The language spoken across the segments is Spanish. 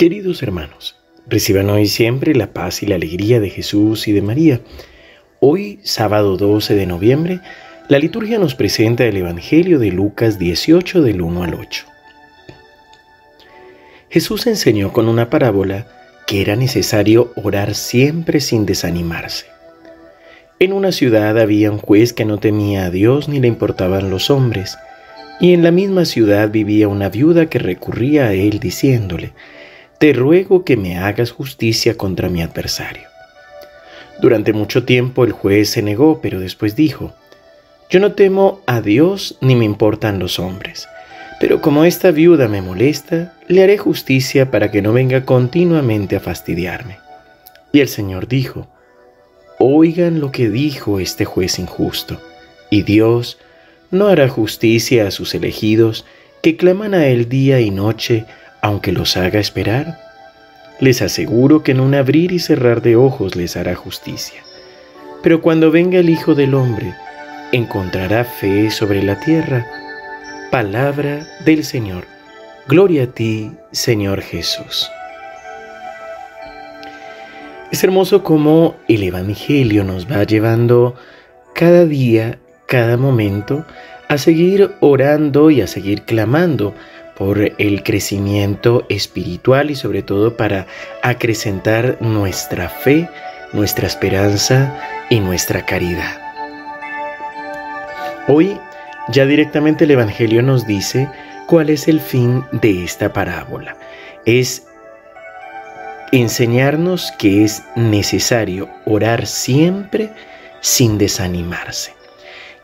Queridos hermanos, reciban hoy siempre la paz y la alegría de Jesús y de María. Hoy, sábado 12 de noviembre, la liturgia nos presenta el Evangelio de Lucas 18 del 1 al 8. Jesús enseñó con una parábola que era necesario orar siempre sin desanimarse. En una ciudad había un juez que no temía a Dios ni le importaban los hombres, y en la misma ciudad vivía una viuda que recurría a él diciéndole, te ruego que me hagas justicia contra mi adversario. Durante mucho tiempo el juez se negó, pero después dijo, yo no temo a Dios ni me importan los hombres, pero como esta viuda me molesta, le haré justicia para que no venga continuamente a fastidiarme. Y el Señor dijo, oigan lo que dijo este juez injusto, y Dios no hará justicia a sus elegidos que claman a él día y noche, aunque los haga esperar? Les aseguro que en un abrir y cerrar de ojos les hará justicia. Pero cuando venga el Hijo del Hombre, encontrará fe sobre la tierra. Palabra del Señor. Gloria a ti, Señor Jesús. Es hermoso cómo el Evangelio nos va llevando cada día, cada momento, a seguir orando y a seguir clamando por el crecimiento espiritual y sobre todo para acrecentar nuestra fe, nuestra esperanza y nuestra caridad. Hoy ya directamente el Evangelio nos dice cuál es el fin de esta parábola. Es enseñarnos que es necesario orar siempre sin desanimarse.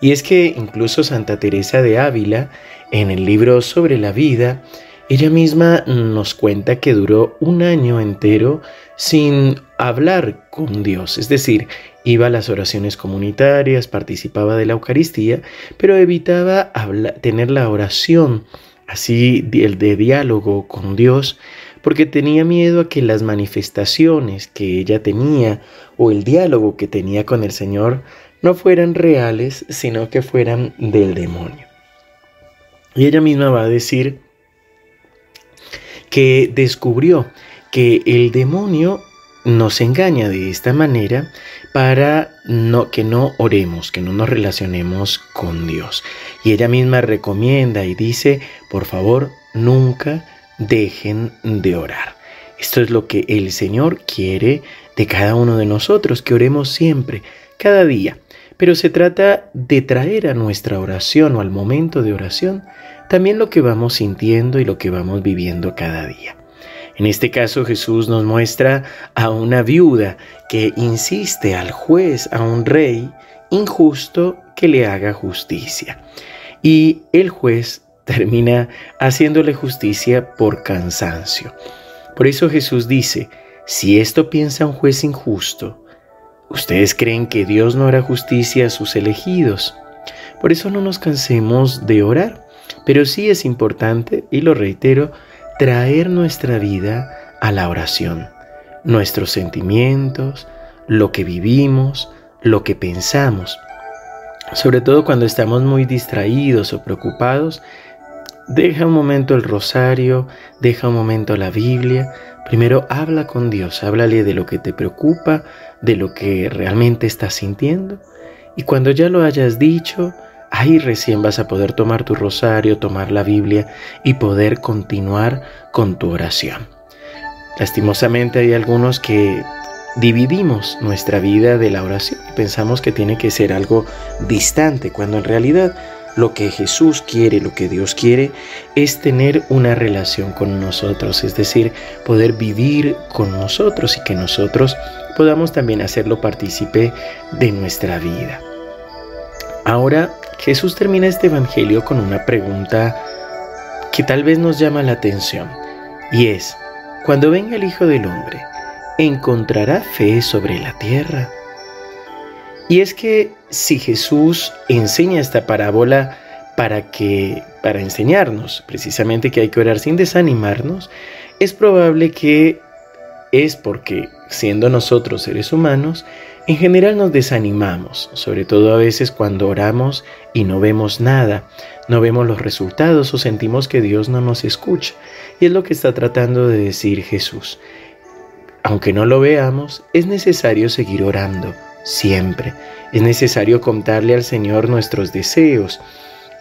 Y es que incluso Santa Teresa de Ávila, en el libro sobre la vida, ella misma nos cuenta que duró un año entero sin hablar con Dios, es decir, iba a las oraciones comunitarias, participaba de la Eucaristía, pero evitaba tener la oración así el de diálogo con Dios, porque tenía miedo a que las manifestaciones que ella tenía o el diálogo que tenía con el Señor no fueran reales, sino que fueran del demonio. Y ella misma va a decir que descubrió que el demonio nos engaña de esta manera para no, que no oremos, que no nos relacionemos con Dios. Y ella misma recomienda y dice, por favor, nunca dejen de orar. Esto es lo que el Señor quiere de cada uno de nosotros, que oremos siempre, cada día. Pero se trata de traer a nuestra oración o al momento de oración también lo que vamos sintiendo y lo que vamos viviendo cada día. En este caso Jesús nos muestra a una viuda que insiste al juez, a un rey injusto que le haga justicia. Y el juez termina haciéndole justicia por cansancio. Por eso Jesús dice, si esto piensa un juez injusto, Ustedes creen que Dios no hará justicia a sus elegidos. Por eso no nos cansemos de orar. Pero sí es importante, y lo reitero, traer nuestra vida a la oración. Nuestros sentimientos, lo que vivimos, lo que pensamos. Sobre todo cuando estamos muy distraídos o preocupados, deja un momento el rosario, deja un momento la Biblia. Primero habla con Dios, háblale de lo que te preocupa, de lo que realmente estás sintiendo. Y cuando ya lo hayas dicho, ahí recién vas a poder tomar tu rosario, tomar la Biblia y poder continuar con tu oración. Lastimosamente hay algunos que dividimos nuestra vida de la oración y pensamos que tiene que ser algo distante, cuando en realidad lo que Jesús quiere, lo que Dios quiere, es tener una relación con nosotros, es decir, poder vivir con nosotros y que nosotros podamos también hacerlo partícipe de nuestra vida. Ahora Jesús termina este Evangelio con una pregunta que tal vez nos llama la atención, y es, cuando venga el Hijo del Hombre, ¿encontrará fe sobre la tierra? Y es que si Jesús enseña esta parábola para que para enseñarnos precisamente que hay que orar sin desanimarnos, es probable que es porque siendo nosotros seres humanos En general nos desanimamos, sobre todo a veces cuando oramos y no vemos nada, no vemos los resultados o sentimos que Dios no nos escucha. Y es lo que está tratando de decir Jesús. Aunque no lo veamos, es necesario seguir orando, siempre. Es necesario contarle al Señor nuestros deseos.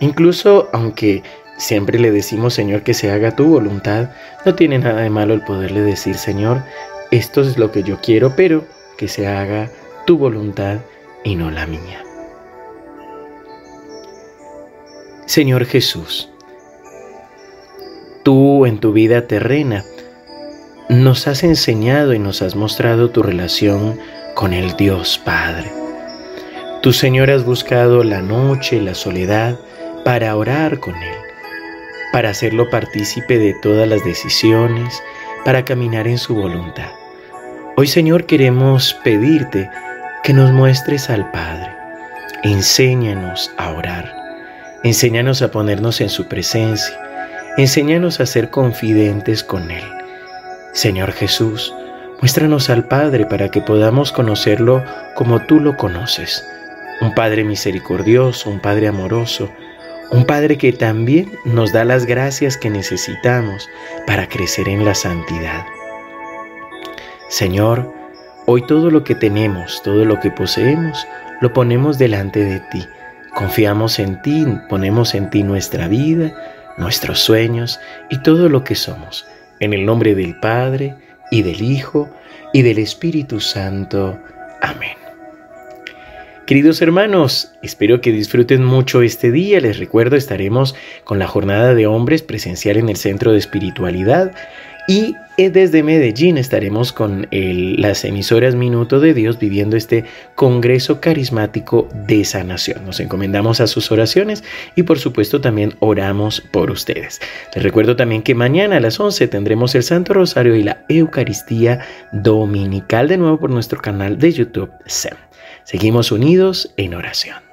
Incluso aunque siempre le decimos, Señor, que se haga tu voluntad, no tiene nada de malo el poderle decir, Señor, esto es lo que yo quiero, pero que se haga tu voluntad y no la mía. Señor Jesús, tú en tu vida terrena nos has enseñado y nos has mostrado tu relación con el Dios Padre. Tú, Señor, has buscado la noche, la soledad, para orar con Él, para hacerlo partícipe de todas las decisiones, para caminar en su voluntad. Hoy, Señor, queremos pedirte que nos muestres al Padre. Enséñanos a orar. Enséñanos a ponernos en su presencia. Enséñanos a ser confidentes con Él. Señor Jesús, muéstranos al Padre para que podamos conocerlo como tú lo conoces. Un Padre misericordioso, un Padre amoroso, un Padre que también nos da las gracias que necesitamos para crecer en la santidad. Señor, Hoy todo lo que tenemos, todo lo que poseemos, lo ponemos delante de ti. Confiamos en ti, ponemos en ti nuestra vida, nuestros sueños y todo lo que somos. En el nombre del Padre, y del Hijo, y del Espíritu Santo. Amén. Queridos hermanos, espero que disfruten mucho este día. Les recuerdo, estaremos con la jornada de hombres presencial en el Centro de Espiritualidad y eh, desde Medellín estaremos con las emisoras Minuto de Dios viviendo este Congreso Carismático de Sanación. Nos encomendamos a sus oraciones y por supuesto también oramos por ustedes. Les recuerdo también que mañana a las 11 tendremos el Santo Rosario y la Eucaristía Dominical de nuevo por nuestro canal de YouTube SEM. Seguimos unidos en oración.